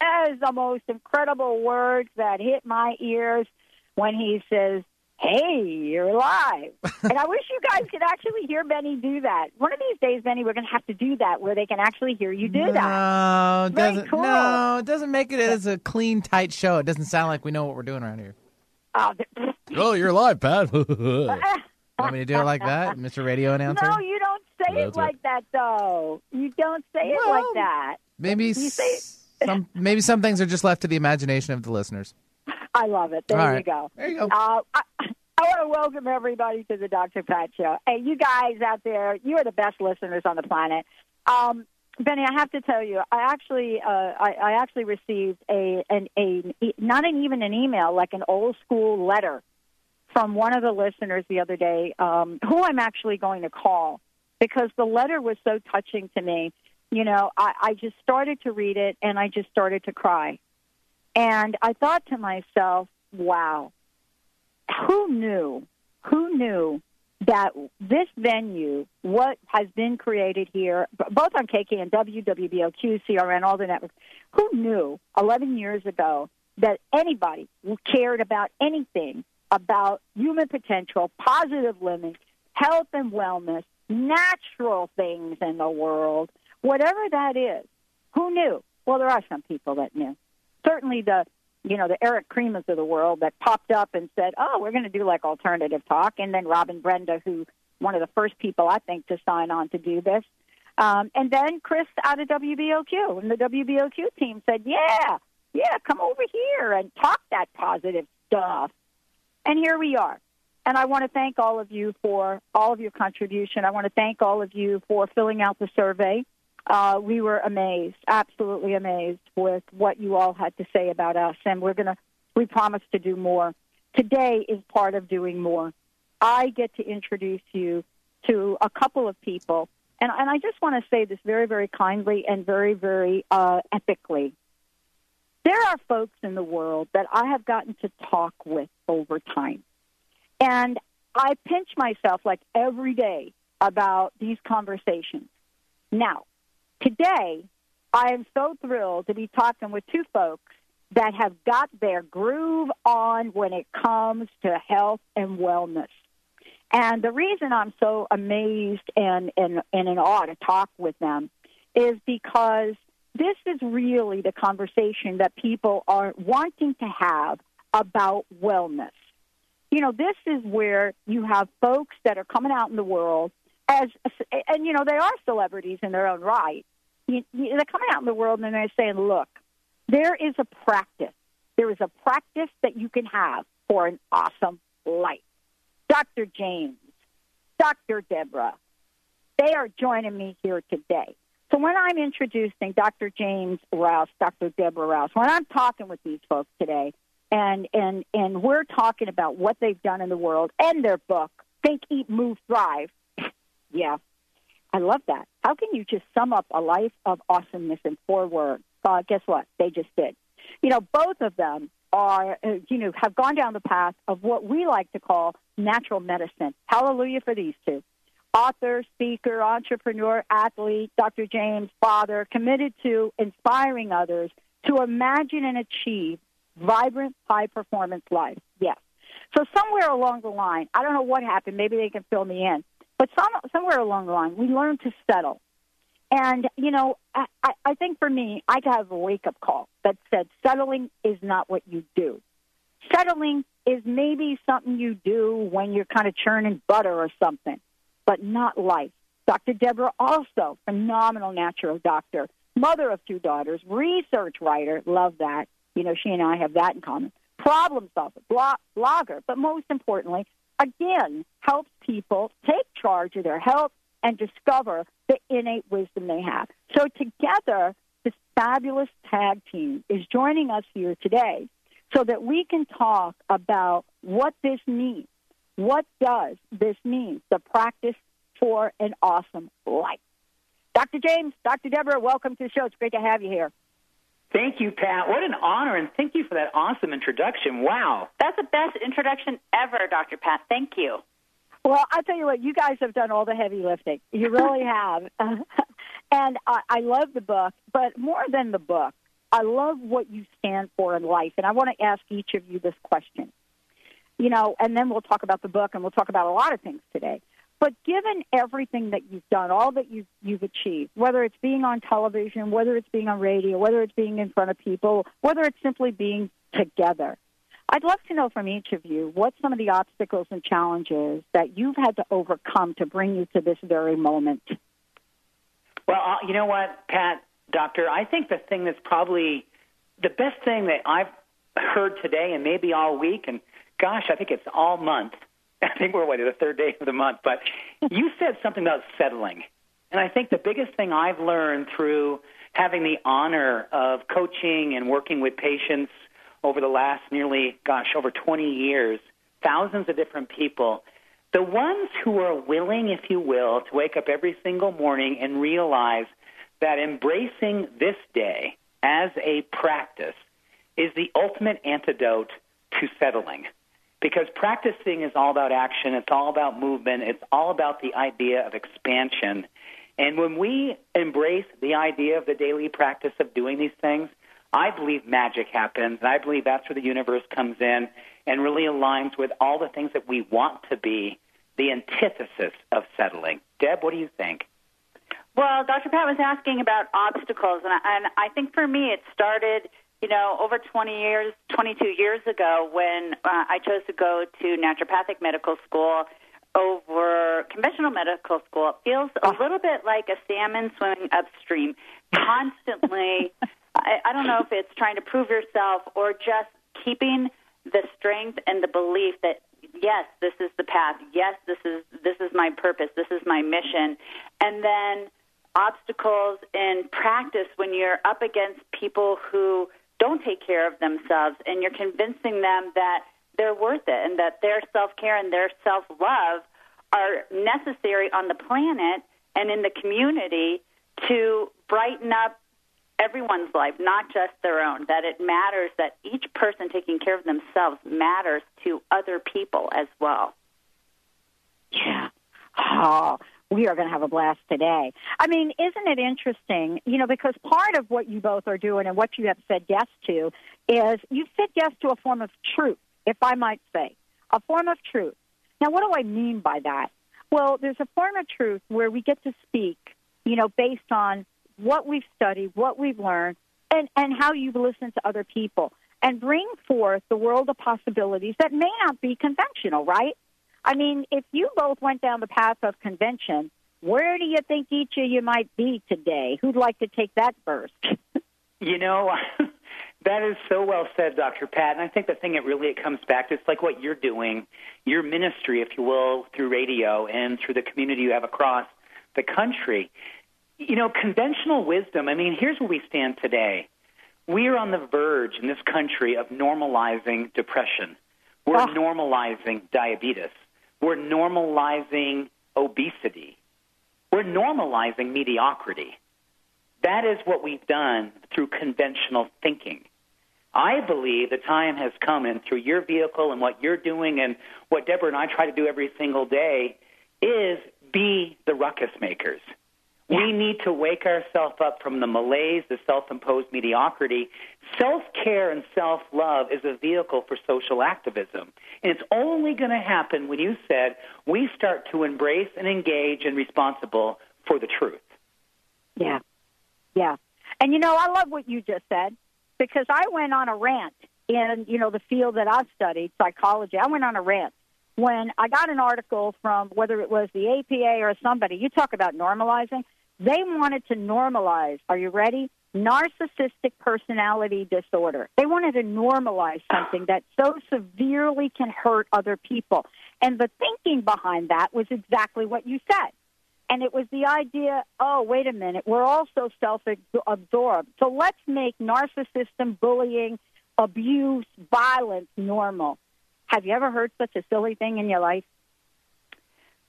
That is the most incredible words that hit my ears when he says, Hey, you're live. and I wish you guys could actually hear Benny do that. One of these days, Benny, we're going to have to do that where they can actually hear you do that. No, it doesn't. cool. No, it doesn't make it as a clean, tight show. It doesn't sound like we know what we're doing around here. Oh, Oh, you're live, Pat. Want me to do it like that, Mr. Radio Announcer? no, you don't say That's it like that, though. You don't say it like that. Maybe You say- some. Maybe some things are just left to the imagination of the listeners. I love it. There All you right. go. There you go. Uh, I, I want to welcome everybody to the Dr. Pat Show. Hey, you guys out there, you are the best listeners on the planet. Um, Benny, I have to tell you, I actually, uh, I, I actually received a, an, a, not an, even an email, like an old school letter from one of the listeners the other day, um, who I'm actually going to call because the letter was so touching to me. You know, I, I just started to read it and I just started to cry. And I thought to myself, wow, who knew, who knew that this venue, what has been created here, both on KKNW, WBOQ, CRN, all the networks, who knew 11 years ago that anybody who cared about anything about human potential, positive living, health and wellness, natural things in the world, whatever that is, who knew? Well, there are some people that knew. Certainly the you know, the Eric Cremas of the world that popped up and said, "Oh, we're going to do like alternative talk," and then Robin Brenda, who one of the first people I think to sign on to do this, um, and then Chris out of WBOQ, and the WBOQ team said, "Yeah, yeah, come over here and talk that positive stuff," and here we are. And I want to thank all of you for all of your contribution. I want to thank all of you for filling out the survey. Uh, we were amazed, absolutely amazed with what you all had to say about us, and we're gonna, we promise to do more. Today is part of doing more. I get to introduce you to a couple of people, and, and I just want to say this very, very kindly and very, very uh, epically. There are folks in the world that I have gotten to talk with over time, and I pinch myself like every day about these conversations. Now, today, I am so thrilled to be talking with two folks that have got their groove on when it comes to health and wellness. And the reason I'm so amazed and, and, and in awe to talk with them is because this is really the conversation that people are wanting to have about wellness. You know, this is where you have folks that are coming out in the world as, and you know, they are celebrities in their own right. You, you, they're coming out in the world and they're saying, look, there is a practice. There is a practice that you can have for an awesome life. Dr. James, Dr. Deborah, they are joining me here today. So when I'm introducing Dr. James Rouse, Dr. Deborah Rouse, when I'm talking with these folks today, and and and we're talking about what they've done in the world and their book, Think, Eat, Move, Thrive. Yeah, I love that. How can you just sum up a life of awesomeness in four words? Uh, guess what? They just did. You know, both of them are, uh, you know, have gone down the path of what we like to call natural medicine. Hallelujah for these two. Author, speaker, entrepreneur, athlete, Dr. James, father, committed to inspiring others to imagine and achieve vibrant, high performance life. Yes. So somewhere along the line, I don't know what happened. Maybe they can fill me in. But some, somewhere along the line, we learned to settle. And, you know, I, I think for me, I have a wake up call that said settling is not what you do. Settling is maybe something you do when you're kind of churning butter or something, but not life. Dr. Deborah, also phenomenal natural doctor, mother of two daughters, research writer, love that. You know, she and I have that in common. Problem solver, blogger, but most importantly, again, helps people take charge of their health and discover the innate wisdom they have. So together, this fabulous tag team is joining us here today so that we can talk about what this means. What does this mean? The practice for an awesome life. Dr. James, Dr. Deborah, welcome to the show. It's great to have you here. Thank you, Pat. What an honor, and thank you for that awesome introduction. Wow. That's the best introduction ever, Dr. Pat. Thank you. Well, I'll tell you what, you guys have done all the heavy lifting. You really have. and I, I love the book, but more than the book, I love what you stand for in life. And I want to ask each of you this question. You know, and then we'll talk about the book and we'll talk about a lot of things today. But given everything that you've done, all that you've, you've achieved, whether it's being on television, whether it's being on radio, whether it's being in front of people, whether it's simply being together, I'd love to know from each of you what some of the obstacles and challenges that you've had to overcome to bring you to this very moment. Well, uh, you know what, Pat, Doctor, I think the thing that's probably the best thing that I've heard today and maybe all week, and gosh, I think it's all month. I think we're what the third day of the month, but you said something about settling, and I think the biggest thing I've learned through having the honor of coaching and working with patients over the last nearly, gosh, over 20 years, thousands of different people. The ones who are willing, if you will, to wake up every single morning and realize that embracing this day as a practice is the ultimate antidote to settling. Because practicing is all about action, it's all about movement, it's all about the idea of expansion. And when we embrace the idea of the daily practice of doing these things, I believe magic happens, and I believe that's where the universe comes in and really aligns with all the things that we want to be the antithesis of settling. Deb, what do you think? Well, Dr. Pat was asking about obstacles, and I, and I think for me it started, you know, over 20 years, 22 years ago when uh, I chose to go to naturopathic medical school over conventional medical school. It feels a little bit like a salmon swimming upstream, constantly. I, I don't know if it's trying to prove yourself or just keeping the strength and the belief that yes, this is the path. Yes, this is this is my purpose. This is my mission. And then obstacles in practice when you're up against people who don't take care of themselves and you're convincing them that they're worth it and that their self-care and their self-love are necessary on the planet and in the community to brighten up everyone's life, not just their own, that it matters that each person taking care of themselves matters to other people as well. Yeah. Oh, we are going to have a blast today. I mean, isn't it interesting? You know, because part of what you both are doing and what you have said yes to is you've said yes to a form of truth, if I might say, a form of truth. Now, what do I mean by that? Well, there's a form of truth where we get to speak, you know, based on what we've studied, what we've learned, and, and how you've listened to other people and bring forth the world of possibilities that may not be conventional, right? I mean, if you both went down the path of convention, where do you think each of you might be today? Who'd like to take that first? you know, that is so well said, Dr. Pat. And I think the thing it really it comes back to it's like what you're doing, your ministry, if you will, through radio and through the community you have across the country. You know, conventional wisdom, I mean, here's where we stand today. We are on the verge in this country of normalizing depression. We're oh. normalizing diabetes. We're normalizing obesity. We're normalizing mediocrity. That is what we've done through conventional thinking. I believe the time has come, and through your vehicle and what you're doing and what Deborah and I try to do every single day, is be the ruckus makers. We need to wake ourselves up from the malaise, the self imposed mediocrity. Self care and self love is a vehicle for social activism. And it's only going to happen when you said we start to embrace and engage and responsible for the truth. Yeah. Yeah. And you know, I love what you just said because I went on a rant in, you know, the field that I've studied, psychology. I went on a rant when I got an article from whether it was the APA or somebody. You talk about normalizing. They wanted to normalize, are you ready? Narcissistic personality disorder. They wanted to normalize something that so severely can hurt other people. And the thinking behind that was exactly what you said. And it was the idea, oh, wait a minute, we're also self absorbed. So let's make narcissism, bullying, abuse, violence normal. Have you ever heard such a silly thing in your life?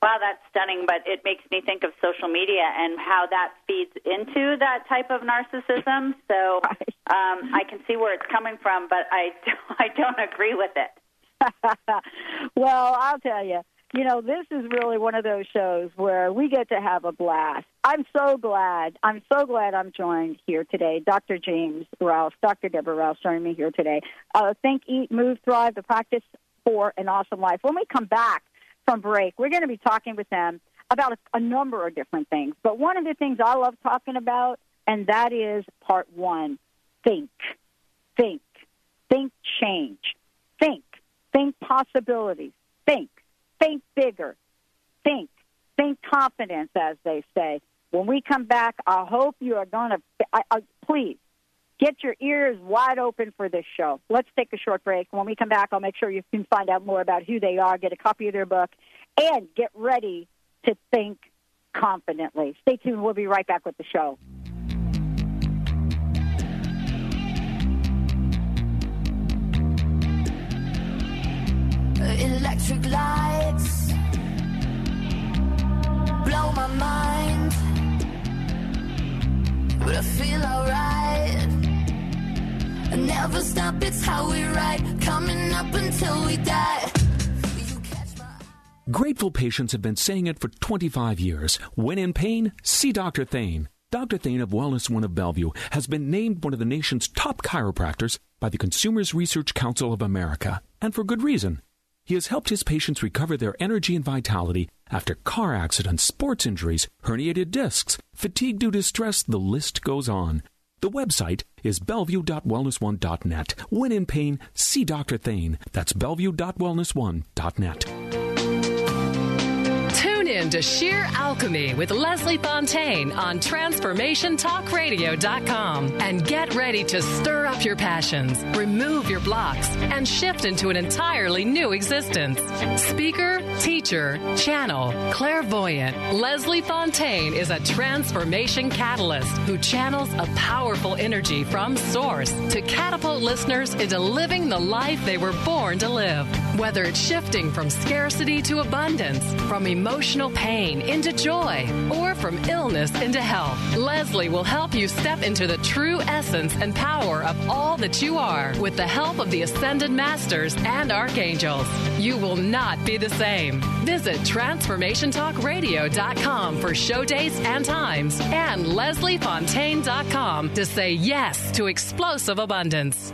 Wow, that's stunning, but it makes me think of social media and how that feeds into that type of narcissism. So um, I can see where it's coming from, but I, I don't agree with it. well, I'll tell you, you know, this is really one of those shows where we get to have a blast. I'm so glad. I'm so glad I'm joined here today. Dr. James Rouse, Dr. Deborah Rouse joining me here today. Uh, Think, Eat, Move, Thrive, the practice for an awesome life. When we come back, from break, we're going to be talking with them about a, a number of different things. But one of the things I love talking about, and that is part one think, think, think change, think, think possibilities, think, think bigger, think, think confidence, as they say. When we come back, I hope you are going to, I, I, please, get your ears wide open for this show. Let's take a short break. When we come back, I'll make sure you can find out more about who they are, get a copy of their book, and get ready to think confidently. Stay tuned. We'll be right back with the show. Electric lights blow my mind, but I feel alright. Never stop, it's how we ride, coming up until we die. Grateful patients have been saying it for 25 years. When in pain, see Dr. Thane. Dr. Thane of Wellness One of Bellevue has been named one of the nation's top chiropractors by the Consumers Research Council of America, and for good reason. He has helped his patients recover their energy and vitality after car accidents, sports injuries, herniated discs, fatigue due to stress, the list goes on. The website is bellevue.wellness1.net. When in pain, see Dr. Thane. That's bellevue.wellness1.net in to Sheer Alchemy with Leslie Fontaine on TransformationTalkRadio.com and get ready to stir up your passions, remove your blocks, and shift into an entirely new existence. Speaker, teacher, channel, clairvoyant, Leslie Fontaine is a transformation catalyst who channels a powerful energy from source to catapult listeners into living the life they were born to live. Whether it's shifting from scarcity to abundance, from emotional pain into joy or from illness into health. Leslie will help you step into the true essence and power of all that you are with the help of the Ascended Masters and Archangels. You will not be the same. Visit TransformationTalkRadio.com for show dates and times and LeslieFontaine.com to say yes to explosive abundance.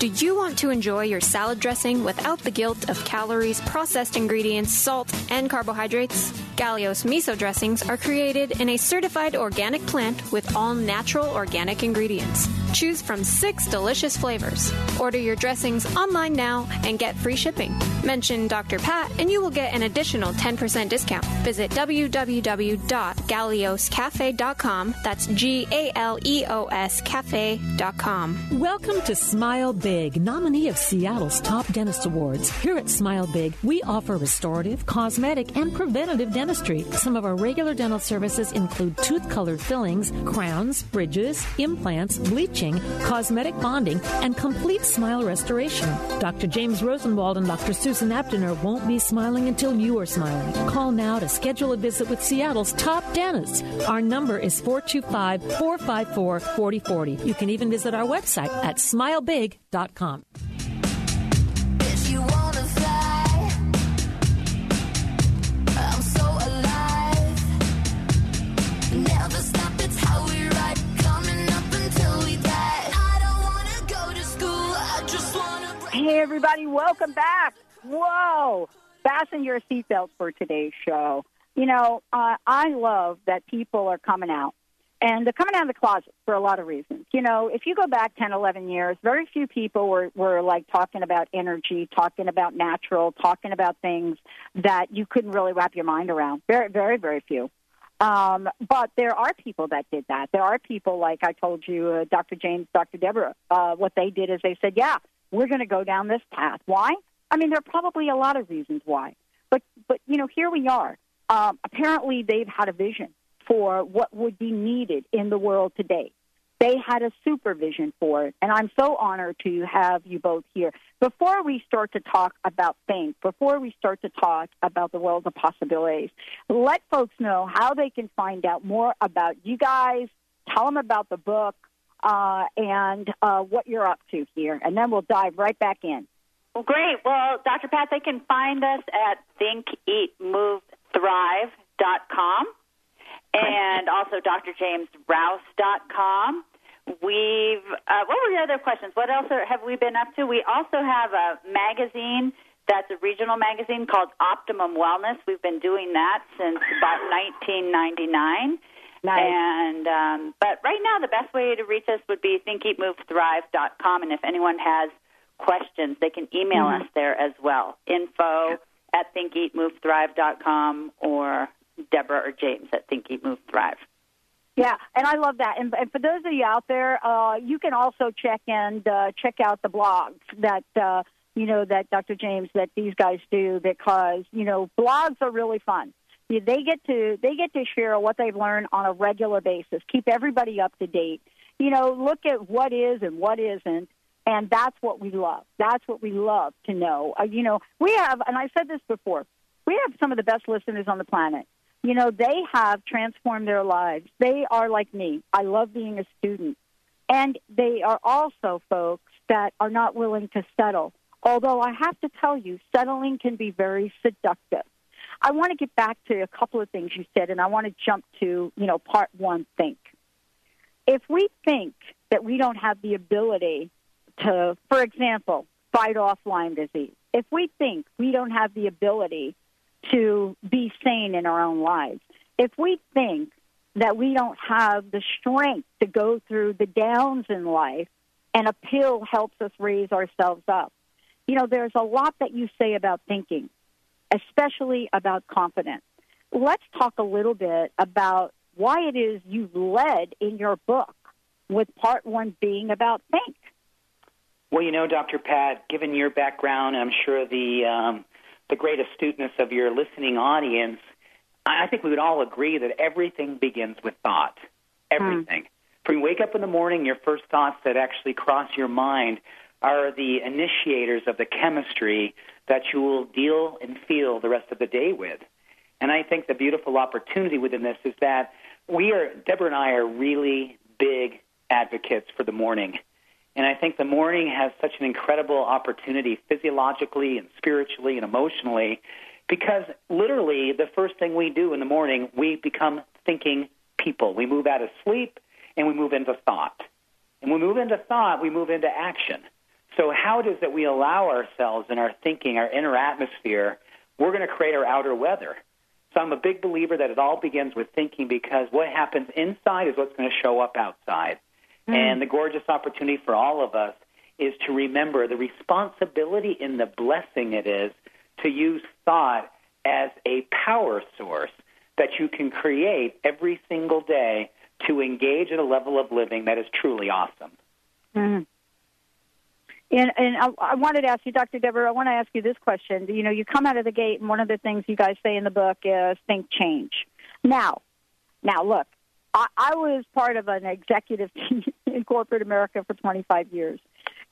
Do you want to enjoy your salad dressing without the guilt of calories, processed ingredients, salt, and carbohydrates? Galeos miso dressings are created in a certified organic plant with all natural organic ingredients. Choose from six delicious flavors. Order your dressings online now and get free shipping. Mention Dr. Pat and you will get an additional 10% discount. Visit www.galeoscafe.com. That's G A L E O S cafe.com. Welcome to Smile Big, nominee of Seattle's Top Dentist Awards. Here at Smile Big, we offer restorative, cosmetic, and preventative dentistry. Some of our regular dental services include tooth colored fillings, crowns, bridges, implants, bleaching, cosmetic bonding, and complete smile restoration. Dr. James Rosenwald and Dr. Susan Aptener won't be smiling until you are smiling. Call now to schedule a visit with Seattle's top dentists. Our number is 425 454 4040. You can even visit our website at smilebig.com. If you wanna fly, I'm so alive. Never stop, it's how we ride. Coming up until we die. I don't wanna go to school, I just wanna. Hey, everybody, welcome back. Whoa. Fasten your seatbelts for today's show. You know, uh, I love that people are coming out. And they're coming out of the closet for a lot of reasons. You know, if you go back 10, 11 years, very few people were, were like talking about energy, talking about natural, talking about things that you couldn't really wrap your mind around. Very, very, very few. Um, but there are people that did that. There are people like I told you, uh, Dr. James, Dr. Deborah. Uh, what they did is they said, "Yeah, we're going to go down this path." Why? I mean, there are probably a lot of reasons why. But but you know, here we are. Um, apparently, they've had a vision for what would be needed in the world today. They had a supervision for it, and I'm so honored to have you both here. Before we start to talk about things, before we start to talk about the world of possibilities, let folks know how they can find out more about you guys. Tell them about the book uh, and uh, what you're up to here, and then we'll dive right back in. Well, great. Well, Dr. Pat, they can find us at thinkeatmovethrive.com and also drjamesrouse.com. We've, uh, what were the other questions? What else are, have we been up to? We also have a magazine that's a regional magazine called Optimum Wellness. We've been doing that since about 1999. Nice. And um, but right now, the best way to reach us would be thinkeatmovethrive.com. And if anyone has questions, they can email Mhm. us there as well. Info at thinkeatmovethrive.com or Deborah or James at Think Eat Move Thrive. Yeah, and I love that. And, and for those of you out there, uh, you can also check and uh, check out the blogs that uh, you know that Dr. James that these guys do because you know blogs are really fun. They get to they get to share what they've learned on a regular basis. Keep everybody up to date. You know, look at what is and what isn't, and that's what we love. That's what we love to know. Uh, you know, we have, and I said this before, we have some of the best listeners on the planet. You know, they have transformed their lives. They are like me. I love being a student. And they are also folks that are not willing to settle. Although I have to tell you, settling can be very seductive. I want to get back to a couple of things you said, and I want to jump to, you know, part one think. If we think that we don't have the ability to, for example, fight off Lyme disease, if we think we don't have the ability to be sane in our own lives, if we think that we don't have the strength to go through the downs in life and a pill helps us raise ourselves up, you know, there's a lot that you say about thinking, especially about confidence. Let's talk a little bit about why it is you've led in your book, with part one being about think. Well, you know, Dr. Pat, given your background, I'm sure the um, the great astuteness of your listening audience, I think we would all agree that everything begins with thought. Everything. Hmm. From you wake up in the morning, your first thoughts that actually cross your mind are the initiators of the chemistry that you will deal and feel the rest of the day with. And I think the beautiful opportunity within this is that we are, Deborah and I are really big advocates for the morning. And I think the morning has such an incredible opportunity physiologically and spiritually and emotionally because literally the first thing we do in the morning, we become thinking people. We move out of sleep and we move into thought. And when we move into thought, we move into action. So, how it is that we allow ourselves in our thinking, our inner atmosphere, we're going to create our outer weather. So, I'm a big believer that it all begins with thinking because what happens inside is what's going to show up outside. And the gorgeous opportunity for all of us is to remember the responsibility and the blessing it is to use thought as a power source that you can create every single day to engage at a level of living that is truly awesome. Mhm. And, and I, I wanted to ask you, Dr. Deborah, I want to ask you this question. You know, you come out of the gate, and one of the things you guys say in the book is think change. Now, now look, I, I was part of an executive team in corporate America for 25 years,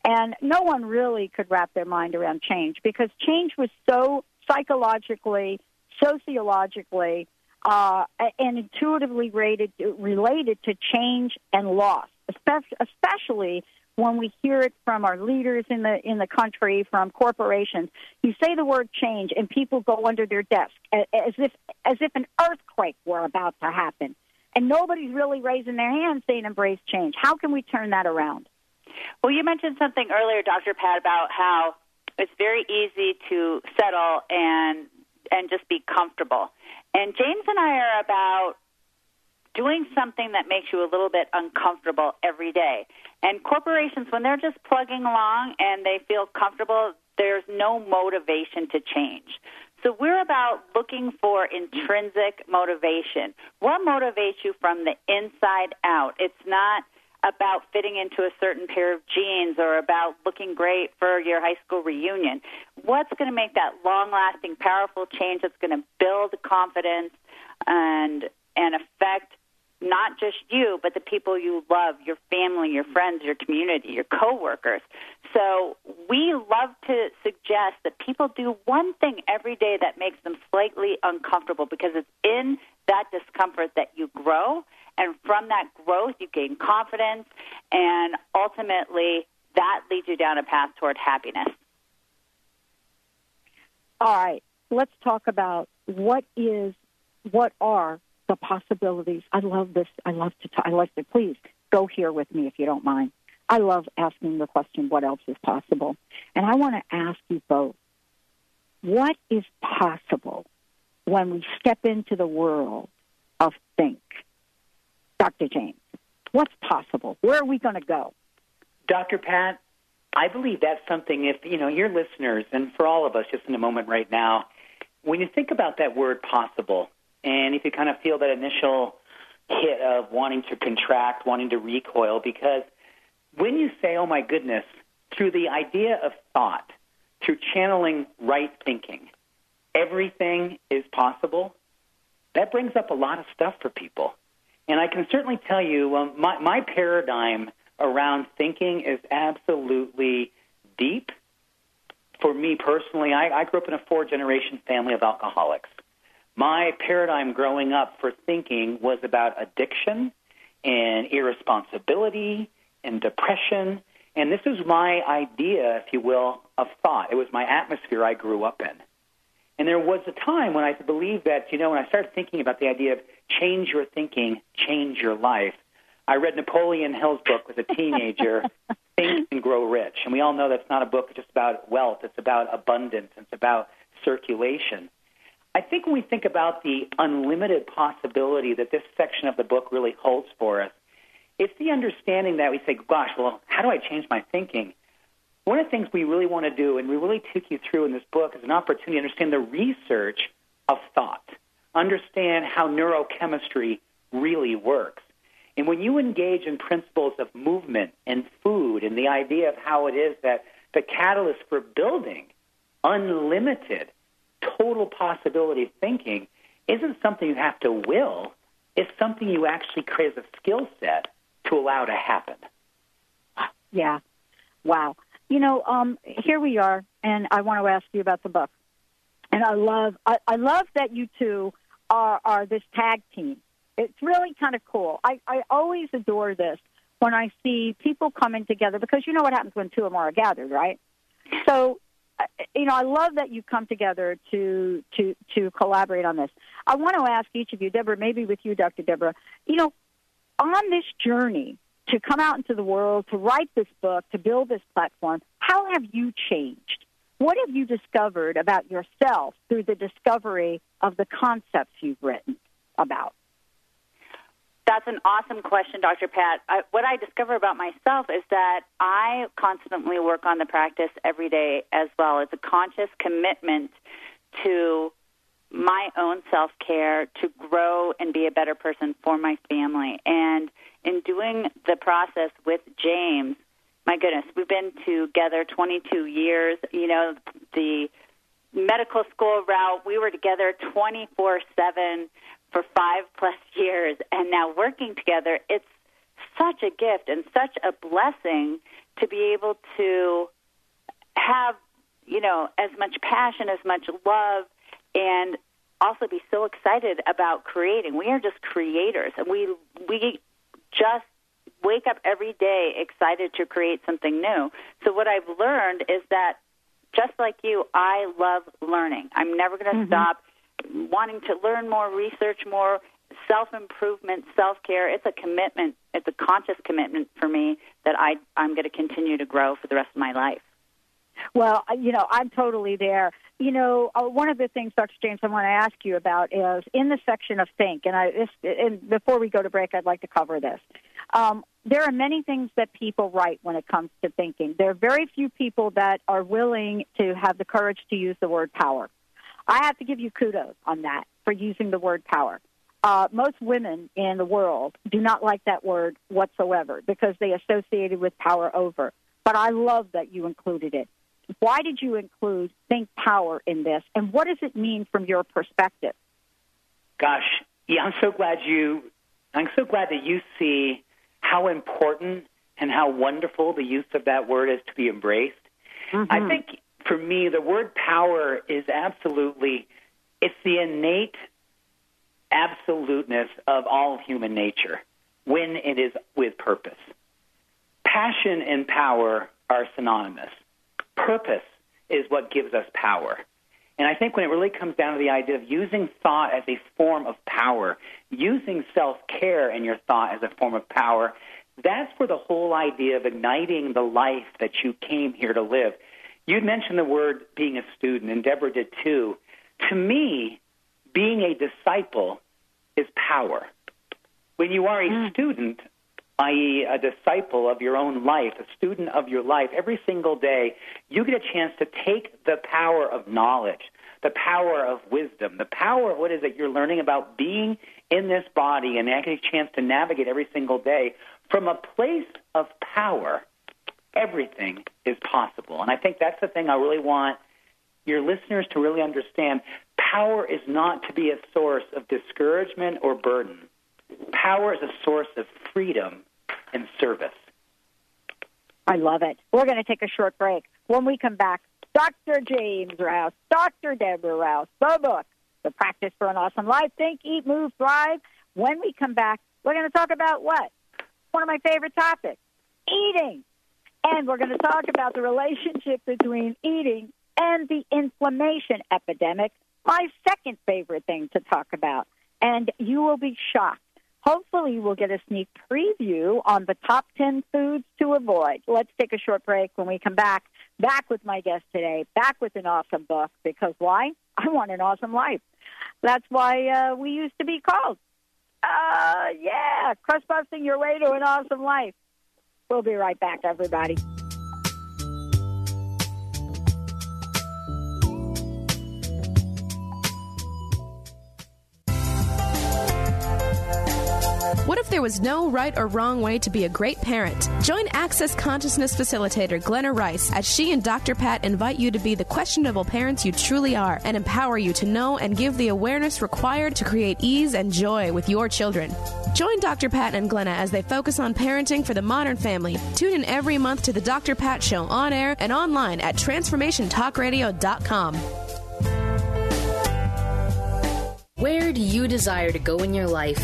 and no one really could wrap their mind around change because change was so psychologically, sociologically, uh, and intuitively rated, related to change and loss, especially, especially when we hear it from our leaders in the in the country, from corporations. You say the word change, and people go under their desk as if as if an earthquake were about to happen, and nobody's really raising their hand saying embrace change. How can we turn that around? Well, you mentioned something earlier, Dr. Pat, about how it's very easy to settle and and just be comfortable. And James and I are about doing something that makes you a little bit uncomfortable every day. And corporations, when they're just plugging along and they feel comfortable, there's no motivation to change. So we're about looking for intrinsic motivation. What motivates you from the inside out? It's not about fitting into a certain pair of jeans or about looking great for your high school reunion. What's going to make that long-lasting, powerful change that's going to build confidence and and affect not just you, but the people you love, your family, your friends, your community, your coworkers. So we love to suggest that people do one thing every day that makes them slightly uncomfortable because it's in that discomfort that you grow. And from that growth, you gain confidence. And ultimately, that leads you down a path toward happiness. All right, let's talk about what is, what are the possibilities. I love this. I love to. T- I like to. Please go here with me if you don't mind. I love asking the question, "What else is possible?" And I want to ask you both, what is possible when we step into the world of think? Dr. James, what's possible? Where are we going to go? Dr. Pat, I believe that's something, if, you know, your listeners, and for all of us just in a moment right now, when you think about that word possible, and if you kind of feel that initial hit of wanting to contract, wanting to recoil, because when you say, oh my goodness, through the idea of thought, through channeling right thinking, everything is possible, that brings up a lot of stuff for people. And I can certainly tell you, um, my, my paradigm around thinking is absolutely deep. For me personally, I, I grew up in a four generation family of alcoholics. My paradigm growing up for thinking was about addiction and irresponsibility and depression. And this is my idea, if you will, of thought. It was my atmosphere I grew up in. And there was a time when I believed that, you know, when I started thinking about the idea of change your thinking, change your life, I read Napoleon Hill's book as a teenager, Think and Grow Rich. And we all know that's not a book just about wealth, it's about abundance, it's about circulation. I think when we think about the unlimited possibility that this section of the book really holds for us, it's the understanding that we say, gosh, well, how do I change my thinking? One of the things we really want to do, and we really take you through in this book, is an opportunity to understand the research of thought, understand how neurochemistry really works. And when you engage in principles of movement and food and the idea of how it is that the catalyst for building unlimited, total possibility thinking isn't something you have to will, it's something you actually create as a skill set to allow to happen. Yeah. Wow. You know, um, here we are, and I want to ask you about the book. And I love, I, I love that you two are, are this tag team. It's really kind of cool. I, I always adore this when I see people coming together because you know what happens when two or more are gathered, right? So, uh, you know, I love that you come together to to to collaborate on this. I want to ask each of you, Deborah, maybe with you, Dr. Deborah. You know, on this journey to come out into the world, to write this book, to build this platform, how have you changed? What have you discovered about yourself through the discovery of the concepts you've written about? That's an awesome question, Dr. Pat. I, what I discover about myself is that I constantly work on the practice every day as well. It's a conscious commitment to my own self care to grow and be a better person for my family. And in doing the process with James, my goodness, we've been together 22 years. You know, the medical school route, we were together 24 7 for five plus years. And now working together, it's such a gift and such a blessing to be able to have, you know, as much passion, as much love, and also be so excited about creating. We are just creators, and we we just wake up every day excited to create something new. So what I've learned is that just like you, I love learning. I'm never going to mm-hmm. stop wanting to learn more, research more, self improvement, self care. It's a commitment. It's a conscious commitment for me that I I'm going to continue to grow for the rest of my life. Well, you know, I'm totally there. You know, uh, one of the things, Dr. James, I want to ask you about is in the section of think, and I this, and before we go to break, I'd like to cover this. Um, there are many things that people write when it comes to thinking. There are very few people that are willing to have the courage to use the word power. I have to give you kudos on that for using the word power. Uh, most women in the world do not like that word whatsoever because they associate it with power over. But I love that you included it. Why did you include think power in this, and what does it mean from your perspective? Gosh, yeah, I'm so glad you. I'm so glad that you see how important and how wonderful the use of that word is to be embraced. Mm-hmm. I think for me, the word power is absolutely, it's the innate absoluteness of all human nature when it is with purpose. Passion and power are synonymous. Purpose is what gives us power. And I think when it really comes down to the idea of using thought as a form of power, using self care in your thought as a form of power, that's where the whole idea of igniting the life that you came here to live You'd mentioned the word being a student, and Deborah did too. To me, being a disciple is power. When you are a mm. student, i.e., a disciple of your own life, a student of your life, every single day, you get a chance to take the power of knowledge, the power of wisdom, the power of what is it you're learning about being in this body, and get a chance to navigate every single day from a place of power everything is possible. And I think that's the thing I really want your listeners to really understand. Power is not to be a source of discouragement or burden. Power is a source of freedom and service. I love it. We're going to take a short break. When we come back, Dr. James Rouse, Dr. Deborah Rouse, the book, The Practice for an Awesome Life, Think, Eat, Move, Thrive. When we come back, we're going to talk about what? One of my favorite topics eating. And we're going to talk about the relationship between eating and the inflammation epidemic, my second favorite thing to talk about. And you will be shocked. Hopefully, we'll get a sneak preview on the top 10 foods to avoid. Let's take a short break. When we come back, back with my guest today, back with an awesome book. Because why? I want an awesome life. That's why uh, we used to be called. Uh, yeah, crust busting your way to an awesome life. We'll be right back, everybody. What if there was no right or wrong way to be a great parent? Join Access Consciousness Facilitator Glenna Rice as she and Dr. Pat invite you to be the questionable parents you truly are and empower you to know and give the awareness required to create ease and joy with your children. Join Dr. Pat and Glenna as they focus on parenting for the modern family. Tune in every month to the Dr. Pat Show on air and online at transformationtalkradio.com. Where do you desire to go in your life?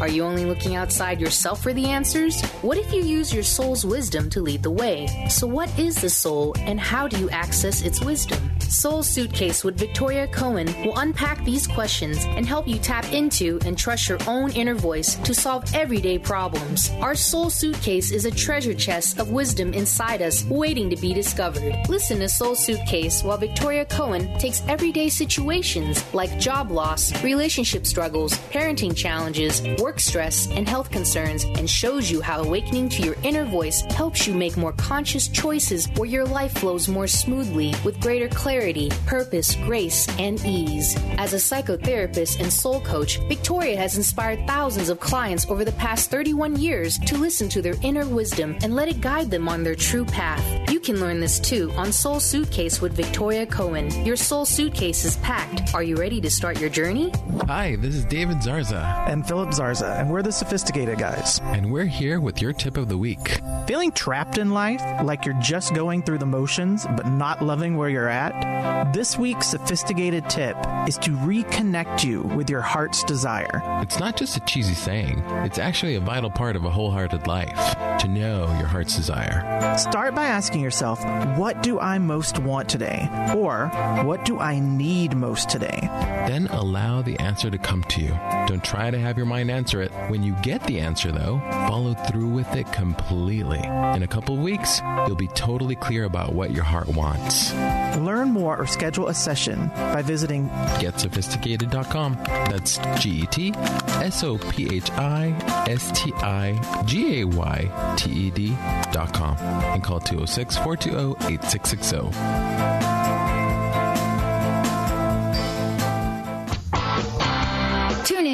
Are you only looking outside yourself for the answers? What if you use your soul's wisdom to lead the way? So, what is the soul and how do you access its wisdom? Soul Suitcase with Victoria Cohen will unpack these questions and help you tap into and trust your own inner voice to solve everyday problems. Our Soul Suitcase is a treasure chest of wisdom inside us waiting to be discovered. Listen to Soul Suitcase while Victoria Cohen takes everyday situations like job loss, relationship struggles, parenting challenges, work stress, and health concerns and shows you how awakening to your inner voice helps you make more conscious choices where your life flows more smoothly with greater clarity, purpose, grace, and ease. As a psychotherapist and soul coach, Victoria has inspired thousands of clients over the past 31 years to listen to their inner wisdom and let it guide them on their true path. You can learn this too on Soul Suitcase with Victoria Cohen. Your soul suitcase is packed. Are you ready to start your journey? Hi, this is David Zarza. And Philip Zarza, and we're the Sophisticated Guys. And we're here with your tip of the week. Feeling trapped in life, like you're just going through the motions but not loving where you're at? This week's Sophisticated tip is to reconnect you with your heart's desire. It's not just a cheesy saying, it's actually a vital part of a wholehearted life to know your heart's desire. Start by asking yourself, what do I most want today? Or what do I need most today? Then allow the answer to come to you. Don't try to have your mind answer it. When you get the answer, though, follow through with it completely. In a couple of weeks, you'll be totally clear about what your heart wants. Learn more or schedule a session by visiting getsophisticated.com. That's G E T S O P H I S T I G A Y T E D.com and call 206 420 8660.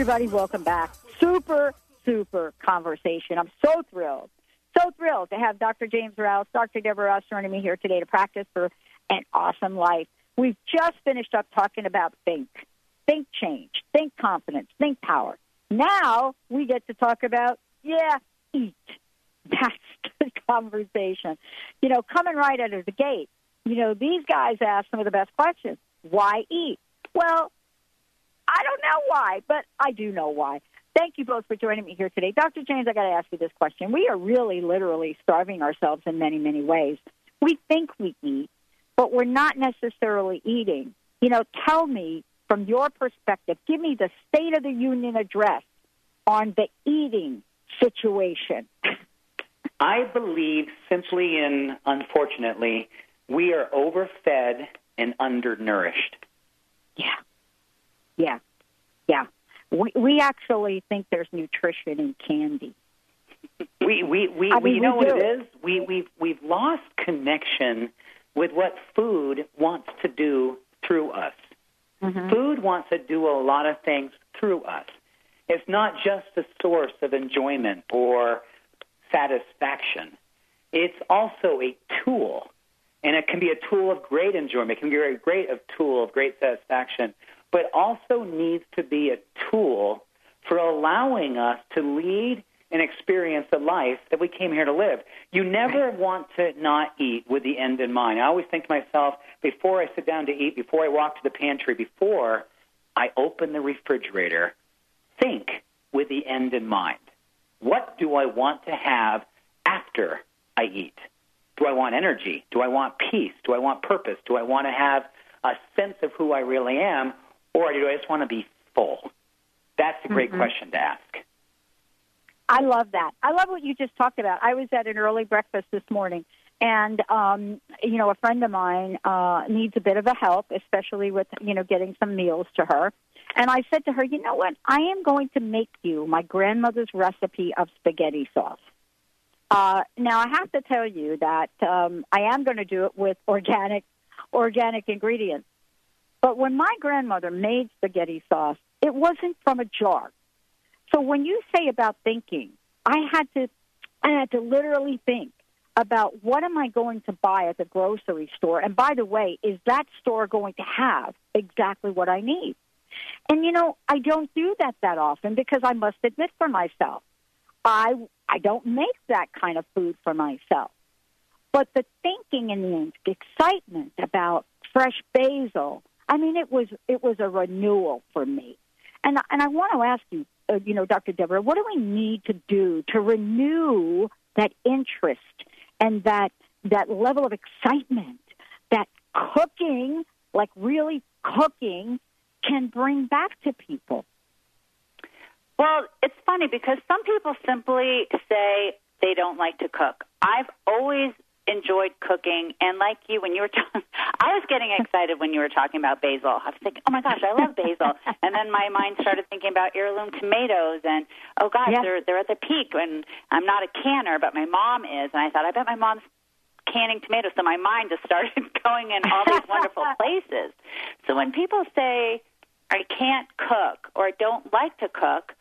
everybody, welcome back. Super, super conversation. I'm so thrilled, so thrilled to have Dr. James Rouse, Dr. Debra Rouse joining me here today to practice for an awesome life. We've just finished up talking about think, think change, think confidence, think power. Now we get to talk about, yeah, eat. That's the conversation. You know, coming right out of the gate, you know, these guys ask some of the best questions. Why eat? Well, I don't know why, but I do know why. Thank you both for joining me here today. Dr. James, I got to ask you this question. We are really literally starving ourselves in many, many ways. We think we eat, but we're not necessarily eating. You know, tell me from your perspective, give me the State of the Union address on the eating situation. I believe simply in, unfortunately, we are overfed and undernourished. Yeah. Yeah. Yeah. We we actually think there's nutrition in candy. We we we, I we mean, you know we what it is? We we've we've lost connection with what food wants to do through us. Mm-hmm. Food wants to do a lot of things through us. It's not just a source of enjoyment or satisfaction. It's also a tool, and it can be a tool of great enjoyment. It can be a great of tool of great satisfaction, but also needs to be a tool for allowing us to lead and experience the life that we came here to live. You never want to not eat with the end in mind. I always think to myself, before I sit down to eat, before I walk to the pantry, before I open the refrigerator, think with the end in mind. What do I want to have after I eat? Do I want energy? Do I want peace? Do I want purpose? Do I want to have a sense of who I really am? Or do I just want to be full? That's a great Mhm. question to ask. I love that. I love what you just talked about. I was at an early breakfast this morning, and um, you know, a friend of mine uh, needs a bit of a help, especially with you know getting some meals to her. And I said to her, you know what? I am going to make you my grandmother's recipe of spaghetti sauce. Uh, now I have to tell you that um, I am going to do it with organic organic ingredients. But when my grandmother made spaghetti sauce, It wasn't from a jar. So when you say about thinking, I had to, I had to literally think about what am I going to buy at the grocery store? And by the way, is that store going to have exactly what I need? And you know, I don't do that that often because I must admit for myself, I I don't make that kind of food for myself. But the thinking and the excitement about fresh basil, I mean, it was it was a renewal for me. And and I want to ask you, uh, you know, Dr. Debra, what do we need to do to renew that interest and that that level of excitement that cooking, like really cooking, can bring back to people? Well, it's funny because some people simply say they don't like to cook. I've always enjoyed cooking, and like you, when you were talking, I was getting excited when you were talking about basil. I was thinking, oh my gosh, I love basil, and then my mind started thinking about heirloom tomatoes, and oh gosh, Yeah. they're they're at the peak. And I'm not a canner, but my mom is, and I thought, I bet my mom's canning tomatoes. So my mind just started going in all these wonderful places. So when people say I can't cook or I don't like to cook,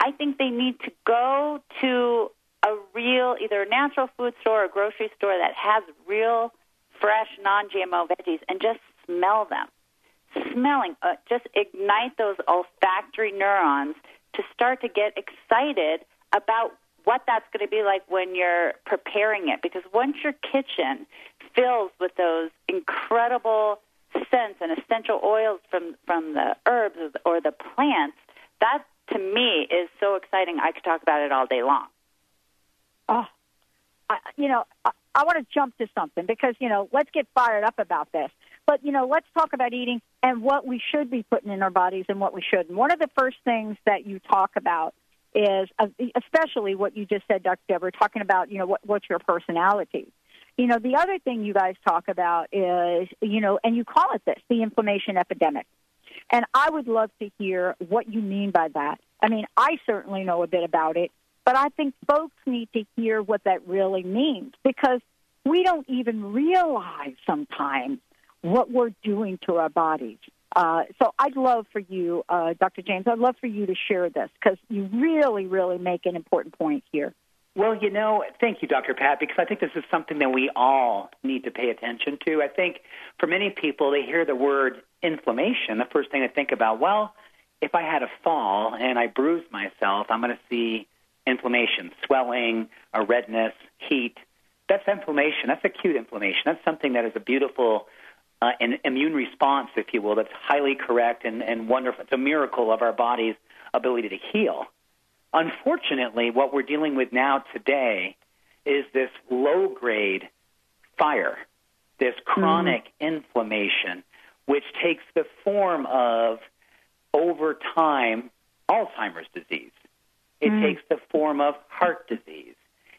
I think they need to go to a real, either a natural food store or grocery store that has real, fresh, non-GMO veggies, and just smell them. Smelling, uh, just ignite those olfactory neurons to start to get excited about what that's going to be like when you're preparing it. Because once your kitchen fills with those incredible scents and essential oils from from the herbs or the plants, that to me is so exciting. I could talk about it all day long. Oh, I, you know, I, I want to jump to something because you know, let's get fired up about this. But you know, let's talk about eating and what we should be putting in our bodies and what we shouldn't. One of the first things that you talk about is, uh, especially what you just said, Dr. Debra, talking about you know what, what's your personality. You know, the other thing you guys talk about is, you know, and you call it this, the inflammation epidemic. And I would love to hear what you mean by that. I mean, I certainly know a bit about it, but I think folks need to hear what that really means because we don't even realize sometimes what we're doing to our bodies. Uh, so I'd love for you, uh, Dr. James, I'd love for you to share this because you really, really make an important point here. Well, you know, thank you, Dr. Pat, because I think this is something that we all need to pay attention to. I think for many people, they hear the word inflammation. The first thing they think about, well, if I had a fall and I bruised myself, I'm going to see inflammation, swelling, a redness, heat. That's inflammation. That's acute inflammation. That's something that is a beautiful uh, an immune response, if you will, that's highly correct and, and wonderful. It's a miracle of our body's ability to heal. Unfortunately, what we're dealing with now today is this low grade fire, this chronic inflammation, which takes the form of, over time, Alzheimer's disease. It mm. takes the form of heart disease.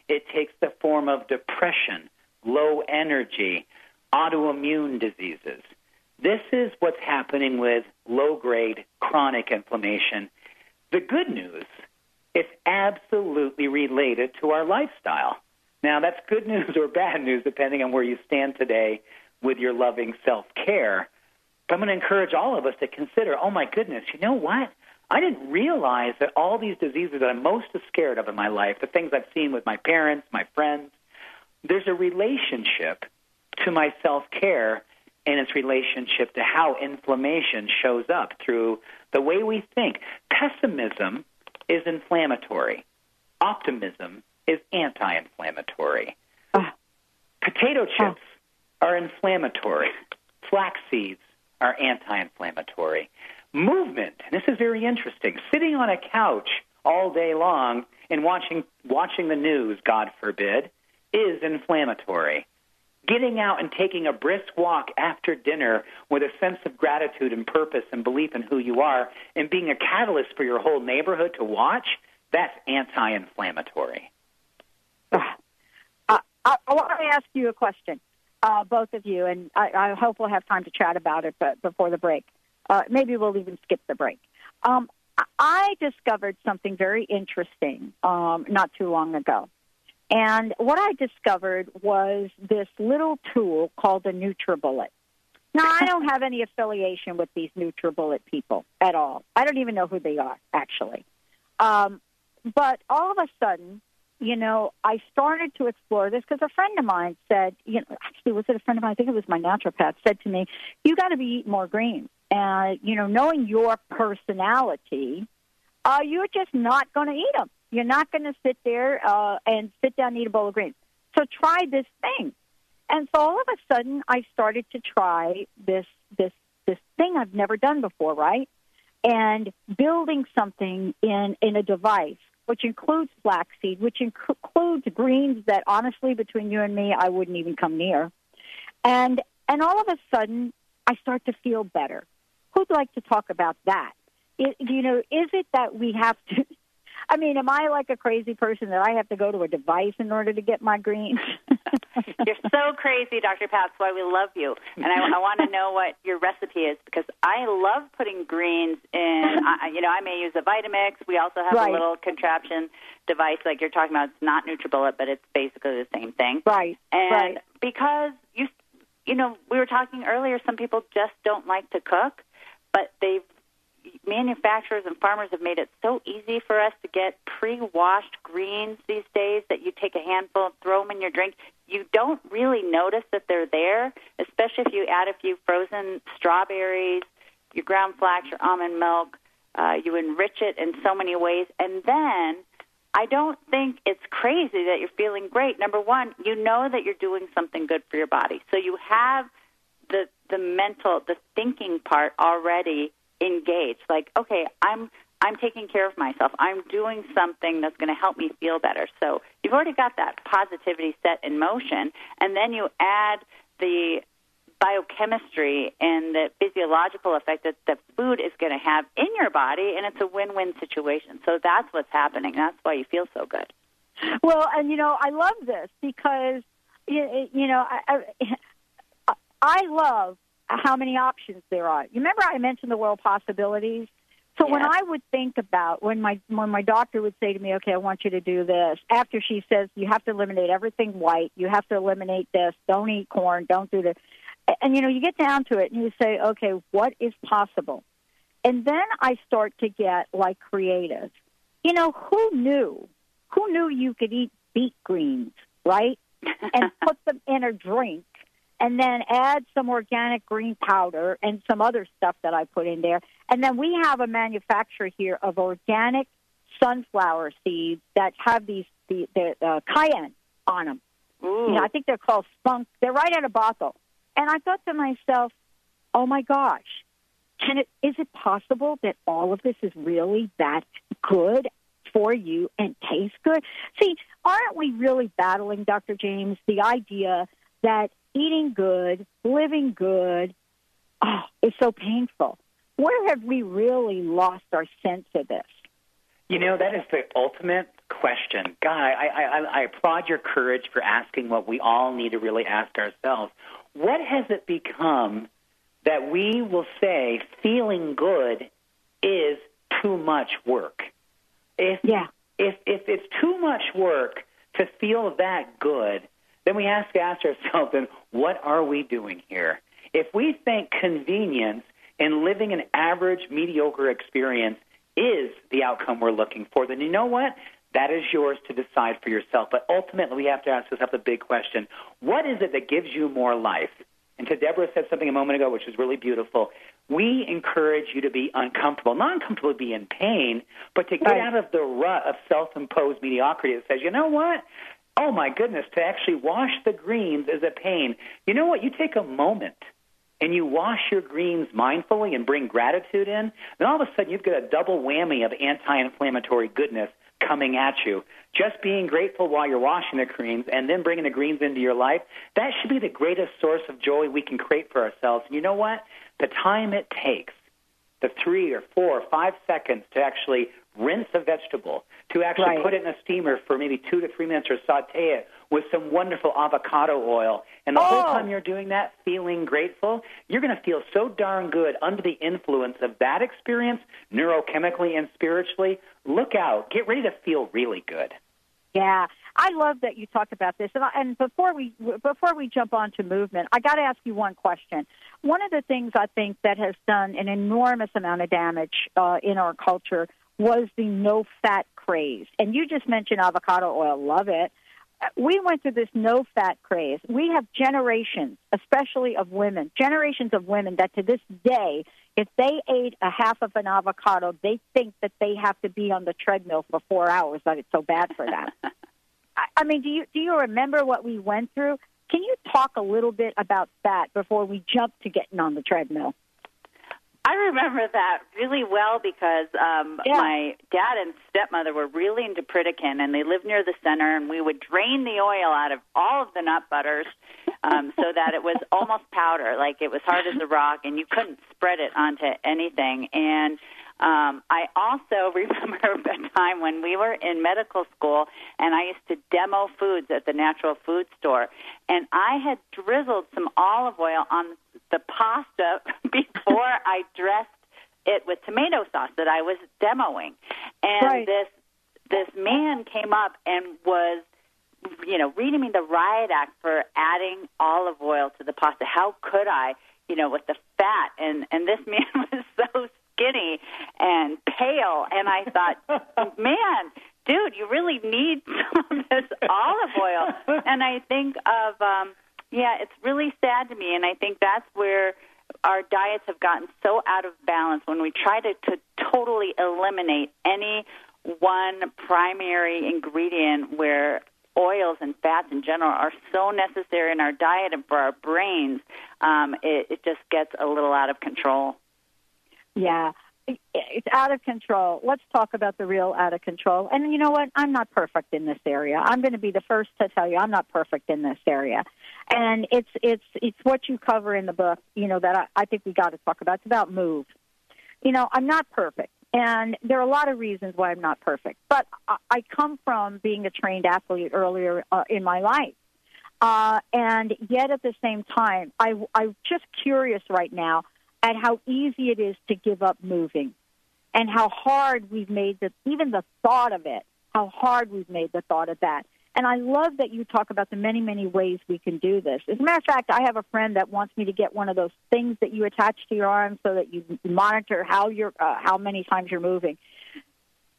It takes the form of depression, low energy, autoimmune diseases. This is what's happening with low grade chronic inflammation. The good news, it's absolutely related to our lifestyle. Now, that's good news or bad news, depending on where you stand today with your loving self care. But I'm going to encourage all of us to consider oh my goodness, you know what? I didn't realize that all these diseases that I'm most scared of in my life, the things I've seen with my parents, my friends, there's a relationship to my self care and its relationship to how inflammation shows up through the way we think. Pessimism is inflammatory, optimism is anti inflammatory. Ah. Potato ah. chips are inflammatory, flax seeds are anti inflammatory. Movement, and this is very interesting, sitting on a couch all day long and watching, watching the news, God forbid, is inflammatory getting out and taking a brisk walk after dinner with a sense of gratitude and purpose and belief in who you are and being a catalyst for your whole neighborhood to watch, that's anti inflammatory. I, I want to ask you a question, uh, both of you, and I, I hope we'll have time to chat about it but before the break. Uh, maybe we'll even skip the break. Um, I- discovered something very interesting um, not too long ago. And what I discovered was this little tool called a NutriBullet. Now, I don't have any affiliation with these NutriBullet people at all. I don't even know who they are, actually. Um, but all of a sudden, you know, I started to explore this because a friend of mine said, you know, actually, was it a friend of mine? I think it was my naturopath, said to me, you got to be eating more greens. And, you know, knowing your personality, uh, you're just not going to eat them. You're not going to sit there uh, and sit down and eat a bowl of greens. So try this thing. And so all of a sudden, I started to try this this this thing I've never done before, right? And building something in in a device, which includes flaxseed, which inc- includes greens that, honestly, between you and me, I wouldn't even come near. And and all of a sudden, I start to feel better. Who'd like to talk about that? It, you know, is it that we have to? I mean, am I like a crazy person that I have to go to a device in order to get my greens? You're so crazy, Dr. Pat. That's why we love you. And I, I want to know what your recipe is because I love putting greens in. I, you know, I may use a Vitamix. We also have Right. a little contraption device like you're talking about. It's not NutriBullet, but it's basically the same thing. Right. And right. because you, you know, we were talking earlier. Some people just don't like to cook, but they've manufacturers and farmers have made it so easy for us to get pre-washed greens these days that you take a handful, throw them in your drink. You don't really notice that they're there, especially if you add a few frozen strawberries, your ground flax, your almond milk. Uh, you enrich it in so many ways, and then I don't think it's crazy that you're feeling great. Number one, you know that you're doing something good for your body, so you have the the mental, the thinking part already engaged. Like, okay, I'm I'm taking care of myself. I'm doing something that's going to help me feel better. So you've already got that positivity set in motion, and then you add the biochemistry and the physiological effect that the food is going to have in your body, and it's a win-win situation. So that's what's happening. That's why you feel so good. Well, and you know, I love this because you, you know, I, I I love how many options there are. You remember I mentioned the world possibilities. So when I would think about when my when my doctor would say to me, "Okay, I want you to do this," after she says you have to eliminate everything white, you have to eliminate this, don't eat corn, don't do this, and you know you get down to it and you say, "Okay, what is possible?" And then I start to get like creative. You know, who knew? Who knew you could eat beet greens, right? and put them in a drink and then add some organic green powder and some other stuff that I put in there. And then we have a manufacturer here of organic sunflower seeds that have these the, the uh, cayenne on them. You know, I think they're called spunk. They're right out of bottle. And I thought to myself, oh my gosh, can it is it possible that all of this is really that good for you and tastes good? See, aren't we really battling, Dr. James, the idea that eating good, living good, oh, is so painful? Where have we really lost our sense of this? You know, that is the ultimate question. Guy, I, I, I, I applaud your courage for asking what we all need to really ask ourselves. What has it become that we will say feeling good is too much work? If, yeah. if, if it's too much work to feel that good, then we have to ask ourselves, then what are we doing here? If we think convenience and living an average, mediocre experience is the outcome we're looking for, then you know what? That is yours to decide for yourself. But ultimately, we have to ask ourselves the big question what is it that gives you more life? And to Debra said something a moment ago, which is really beautiful. We encourage you to be uncomfortable, not uncomfortable to be in pain, but to get Right. out of the rut of self-imposed mediocrity that says, you know what? Oh my goodness, to actually wash the greens is a pain. You know what? You take a moment and you wash your greens mindfully and bring gratitude in, then all of a sudden you've got a double whammy of anti-inflammatory goodness coming at you. Just being grateful while you're washing the greens and then bringing the greens into your life, that should be the greatest source of joy we can create for ourselves. You know what? The time it takes, the three or four or five seconds to actually rinse a vegetable, to actually Right. put it in a steamer for maybe two to three minutes or saute it with some wonderful avocado oil. And the whole Oh. time you're doing that, feeling grateful, you're going to feel so darn good under the influence of that experience, neurochemically and spiritually. Look out. Get ready to feel really good. Yeah, I love that you talk about this. And, I, and before we before we jump on to movement, I got to ask you one question. One of the things I think that has done an enormous amount of damage uh, in our culture was the no fat craze. And you just mentioned avocado oil. Love it. We went through this no fat craze. We have generations, especially of women, generations of women that to this day, if they ate a half of an avocado, they think that they have to be on the treadmill for four hours, that it's so bad for them. I, I mean, do you do you remember what we went through? Can you talk a little bit about that before we jump to getting on the treadmill? I remember that really well because um, Yeah. my dad and stepmother were really into Pritikin, and they lived near the center, and we would drain the oil out of all of the nut butters um, so that it was almost powder, like it was hard as a rock, and you couldn't spread it onto anything. And um, I also remember a time when we were in medical school, and I used to demo foods at the natural food store, and I had drizzled some olive oil on the pasta before I dressed it with tomato sauce that I was demoing, and Right. this this man came up and was you know reading me the riot act for adding olive oil to the pasta. How could i you know with the fat? And and this man was so skinny and pale. And i thought man dude you really need some of this olive oil. And i think of um yeah it's really sad to me. And i think that's where our diets have gotten so out of balance when we try to, to totally eliminate any one primary ingredient where oils and fats in general are so necessary in our diet and for our brains, um, it, it just gets a little out of control. Yeah, it's out of control. Let's talk about the real out of control. And you know what? I'm not perfect in this area. I'm going to be the first to tell you I'm not perfect in this area. And it's it's it's what you cover in the book. You know that I, I think we got to talk about. It's about move. You know, I'm not perfect. And there are a lot of reasons why I'm not perfect. But I, I come from being a trained athlete earlier uh, in my life. Uh, and yet at the same time, I, I'm just curious right now at how easy it is to give up moving and how hard we've made the, even the thought of it, how hard we've made the thought of that. And I love that you talk about the many, many ways we can do this. As a matter of fact, I have a friend that wants me to get one of those things that you attach to your arm so that you monitor how you're, uh, how many times you're moving.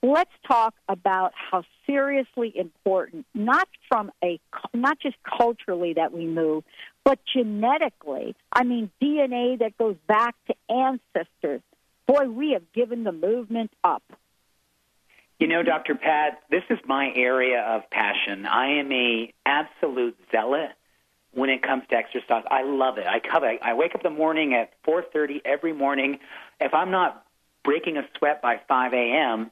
Let's talk about how seriously important, not from a, not just culturally that we move, but genetically. I mean, DNA that goes back to ancestors. Boy, we have given the movement up. You know, Dr. Pat, this is my area of passion. I am a absolute zealot when it comes to exercise. I love it. I cover. I wake up in the morning at 4:30 every morning. If I'm not breaking a sweat by 5 a.m.,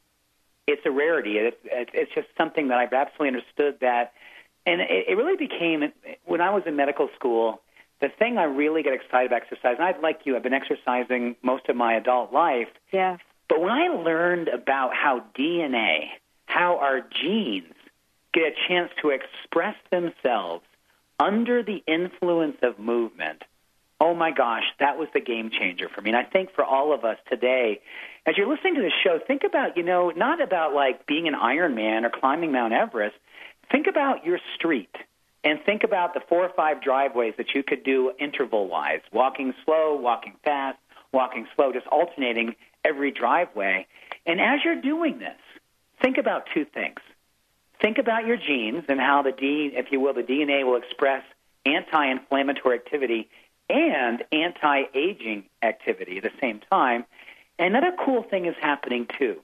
it's a rarity. It, it, it's just something that I've absolutely understood that, and it, it really became when I was in medical school. The thing I really get excited about exercise, and I'd like you, I've been exercising most of my adult life. Yeah. But when I learned about how DNA, how our genes get a chance to express themselves under the influence of movement, oh my gosh, that was the game changer for me. And I think for all of us today, as you're listening to the show, think about, you know, not about like being an Ironman or climbing Mount Everest. Think about your street and think about the four or five driveways that you could do interval wise, walking slow, walking fast, walking slow, just alternating every driveway. And as you're doing this, think about two things. Think about your genes and how the D, if you will, the DNA will express anti-inflammatory activity and anti-aging activity at the same time. Another cool thing is happening too.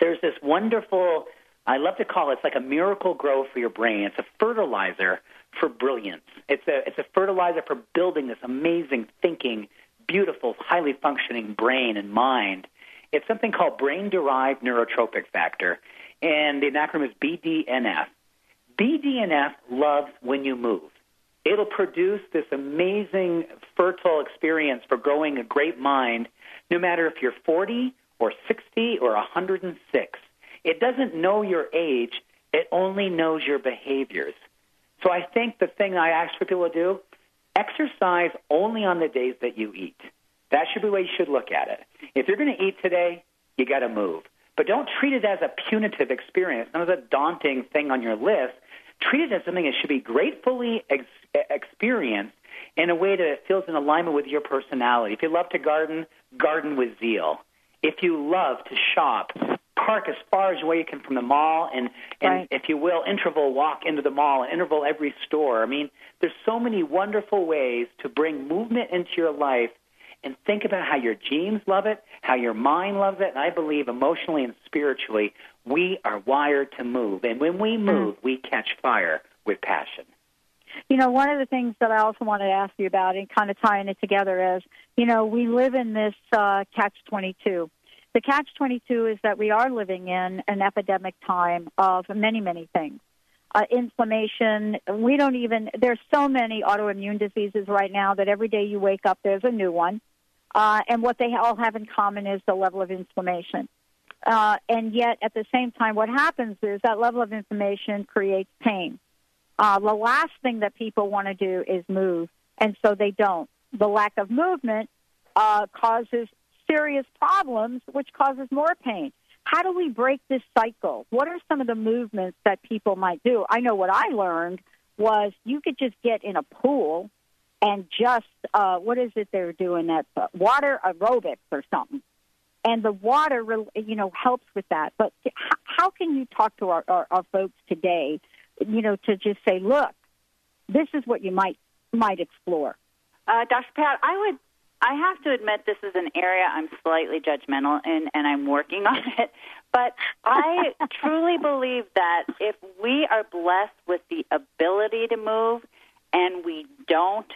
There's this wonderful, I love to call it, it's like a miracle grow for your brain. It's a fertilizer for brilliance. It's a it's a fertilizer for building this amazing thinking, beautiful, highly functioning brain and mind. It's something called brain derived neurotrophic factor, and the acronym is BDNF. BDNF loves when you move. It'll produce this amazing, fertile experience for growing a great mind, no matter if you're 40 or 60 or 106. It doesn't know your age, it only knows your behaviors. So I think the thing I ask for people to do exercise only on the days that you eat. That should be the way you should look at it. If you're going to eat today, you got to move. but don't treat it as a punitive experience, not as a daunting thing on your list. Treat it as something that should be gratefully ex- experienced in a way that feels in alignment with your personality. If you love to garden, garden with zeal. If you love to shop, park as far as away you can from the mall and, and Right. if you will, interval walk into the mall, interval every store. I mean, there's so many wonderful ways to bring movement into your life and think about how your genes love it, how your mind loves it, and I believe emotionally and spiritually, we are wired to move. And when we move, we catch fire with passion. You know, one of the things that I also wanted to ask you about and kind of tying it together is, you know, we live in this uh, catch 22. The catch 22 is that we are living in an epidemic time of many, many things. Uh, inflammation. We don't even, there's so many autoimmune diseases right now that every day you wake up, there's a new one. Uh, and what they all have in common is the level of inflammation. Uh, and yet, at the same time, what happens is that level of inflammation creates pain. Uh, the last thing that people want to do is move, and so they don't. The lack of movement uh, causes serious problems, which causes more pain. How do we break this cycle? What are some of the movements that people might do? I know what I learned was you could just get in a pool and just uh, what is it they're doing that uh, water aerobics or something and the water you know helps with that but how can you talk to our, our, our folks today you know to just say look this is what you might might explore Uh, Dr. Pat, I would. I have to admit this is an area I'm slightly judgmental in, and I'm working on it. But I truly believe that if we are blessed with the ability to move and we don't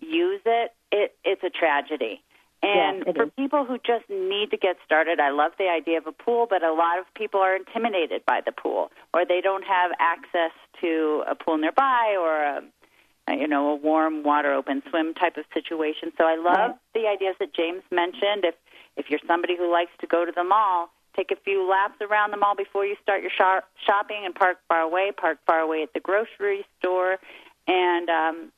use it, it it's a tragedy. And Yeah, for is. people who just need to get started, I love the idea of a pool, but a lot of people are intimidated by the pool, or they don't have access to a pool nearby, or a, you know, a warm water open swim type of situation. So I love Right. the ideas that James mentioned. If if you're somebody who likes to go to the mall, take a few laps around the mall before you start your shop, shopping, and park far away. Park far away at the grocery store, and um,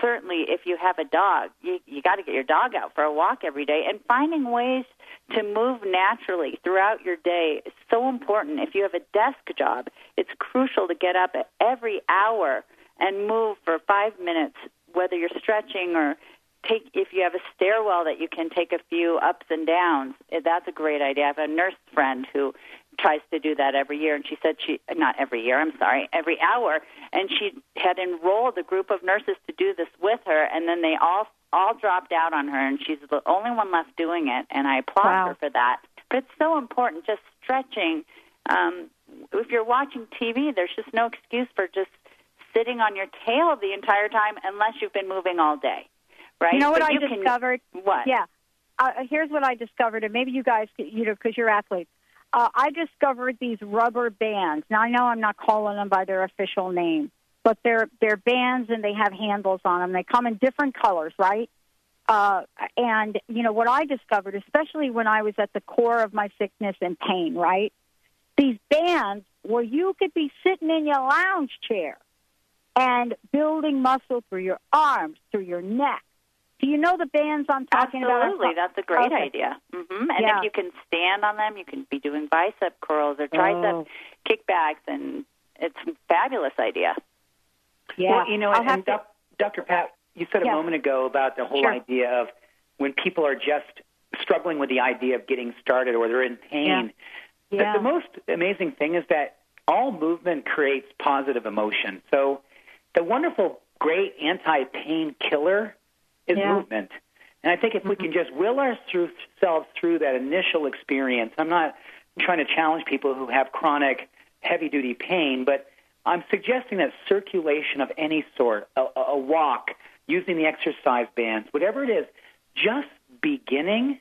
certainly if you have a dog, you you got to get your dog out for a walk every day. And finding ways to move naturally throughout your day is so important. If you have a desk job, it's crucial to get up at every hour and move for five minutes, whether you're stretching or take if you have a stairwell that you can take a few ups and downs. eh, That's a great idea. I have a nurse friend who tries to do that every year and she said she not every year, I'm sorry, every hour and she had enrolled a group of nurses to do this with her and then they all all dropped out on her and she's the only one left doing it and I applaud Wow. her for that. But it's so important just stretching um if you're watching TV, there's just no excuse for just sitting on your tail the entire time unless you've been moving all day, right? you know what But i you can- discovered what? yeah uh, here's what i discovered and maybe you guys you know because you're athletes uh, i discovered these rubber bands now i know i'm not calling them by their official name but they're they're bands and they have handles on them they come in different colors right uh, and you know what I discovered, especially when I was at the core of my sickness and pain, right? These bands where you could be sitting in your lounge chair and building muscle through your arms, through your neck. Do you know the bands I'm talking Absolutely, about? that's a great Okay. idea. hmm And Yeah. if you can stand on them, you can be doing bicep curls or tricep Oh. kickbacks, and it's a fabulous idea. Yeah. Well, you know, I'll and, and to- Dr. Pat, you said a Yeah. moment ago about the whole Sure. idea of when people are just struggling with the idea of getting started or they're in pain. The- Yeah. The, most amazing thing is that all movement creates positive emotion. So the wonderful, great anti-pain killer is Yeah. movement. And I think if we can mm-hmm. just will ourselves through that initial experience, I'm not trying to challenge people who have chronic, heavy duty pain, but I'm suggesting that circulation of any sort, a, a a walk, using the exercise bands, whatever it is, just beginning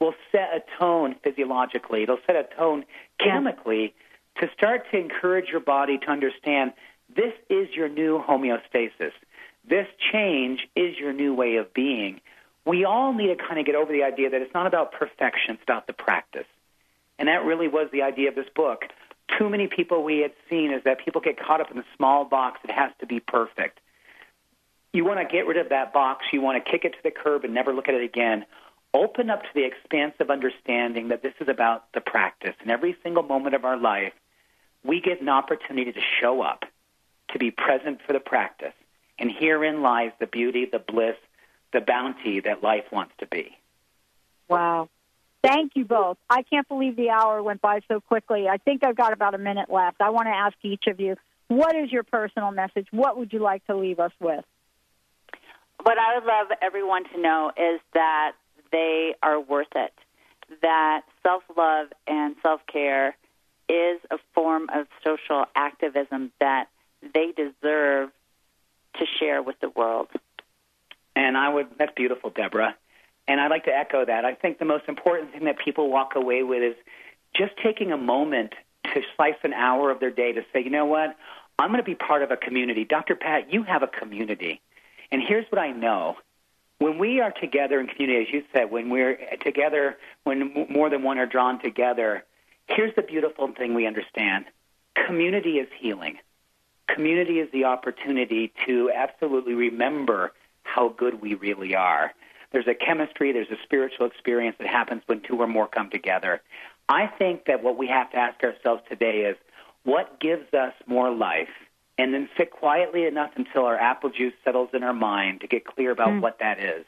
will set a tone physiologically. It'll set a tone chemically to start to encourage your body to understand this is your new homeostasis. This change is your new way of being. We all need to kind of get over the idea that it's not about perfection, it's about the practice. And that really was the idea of this book. Too many people we had seen is that people get caught up in the small box. It has to be perfect. You want to get rid of that box. You want to kick it to the curb and never look at it again. open up to the expansive understanding that this is about the practice. And every single moment of our life, we get an opportunity to show up, to be present for the practice. And herein lies the beauty, the bliss, the bounty that life wants to be. Wow. Thank you both. I can't believe the hour went by so quickly. I think I've got about a minute left. I want to ask each of you what is your personal message? What would you like to leave us with? What I would love everyone to know is that they are worth it, that self love and self care is a form of social activism that they deserve to share with the world. And I would, that's beautiful, Debra. And I'd like to echo that. I think the most important thing that people walk away with is just taking a moment to slice an hour of their day to say, you know what, I'm going to be part of a community. Dr. Pat, you have a community. And here's what I know. When we are together in community, as you said, when we're together, when more than one are drawn together, here's the beautiful thing we understand community is healing. Community is the opportunity to absolutely remember how good we really are. There's a chemistry, there's a spiritual experience that happens when two or more come together. I think that what we have to ask ourselves today is what gives us more life? And then sit quietly enough until our apple juice settles in our mind to get clear about mm. what that is.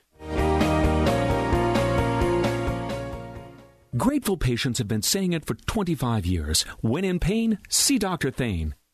Grateful patients have been saying it for 25 years. When in pain, see Dr. Thane.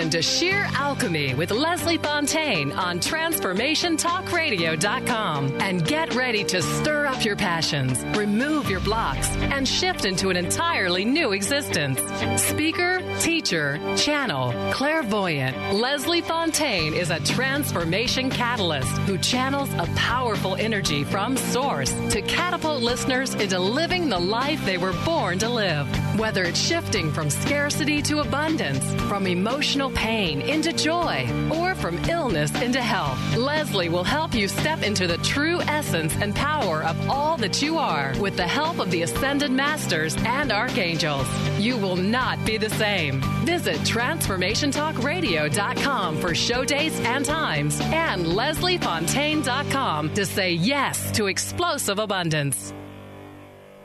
in to Sheer Alchemy with Leslie Fontaine on TransformationTalkRadio.com and get ready to stir up your passions, remove your blocks, and shift into an entirely new existence. Speaker, teacher, channel, clairvoyant, Leslie Fontaine is a transformation catalyst who channels a powerful energy from source to catapult listeners into living the life they were born to live. Whether it's shifting from scarcity to abundance, from emotional pain into joy or from illness into health. Leslie will help you step into the true essence and power of all that you are with the help of the Ascended Masters and Archangels. You will not be the same. Visit TransformationTalkRadio.com for show dates and times and LeslieFontaine.com to say yes to explosive abundance.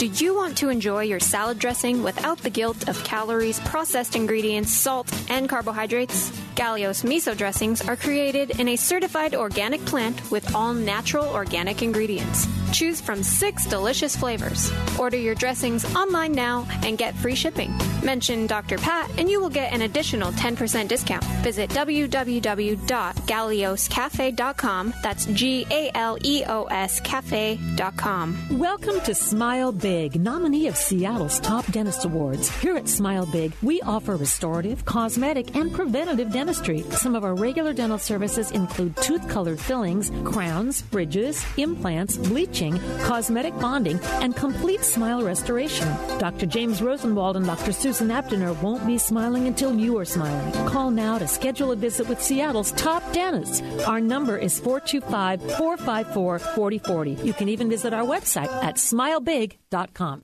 Do you want to enjoy your salad dressing without the guilt of calories, processed ingredients, salt, and carbohydrates? Galeos miso dressings are created in a certified organic plant with all natural organic ingredients. Choose from six delicious flavors. Order your dressings online now and get free shipping. Mention Dr. Pat and you will get an additional 10% discount. Visit www.galeoscafe.com. That's G A L E O S cafe.com. Welcome to Smile Big, nominee of Seattle's Top Dentist Awards. Here at Smile Big, we offer restorative, cosmetic, and preventative dentistry. Some of our regular dental services include tooth colored fillings, crowns, bridges, implants, cosmetic bonding, and complete smile restoration. Dr. James Rosenwald and Dr. Susan Aptener won't be smiling until you are smiling. Call now to schedule a visit with Seattle's top dentists. Our number is 425 454 4040. You can even visit our website at smilebig.com.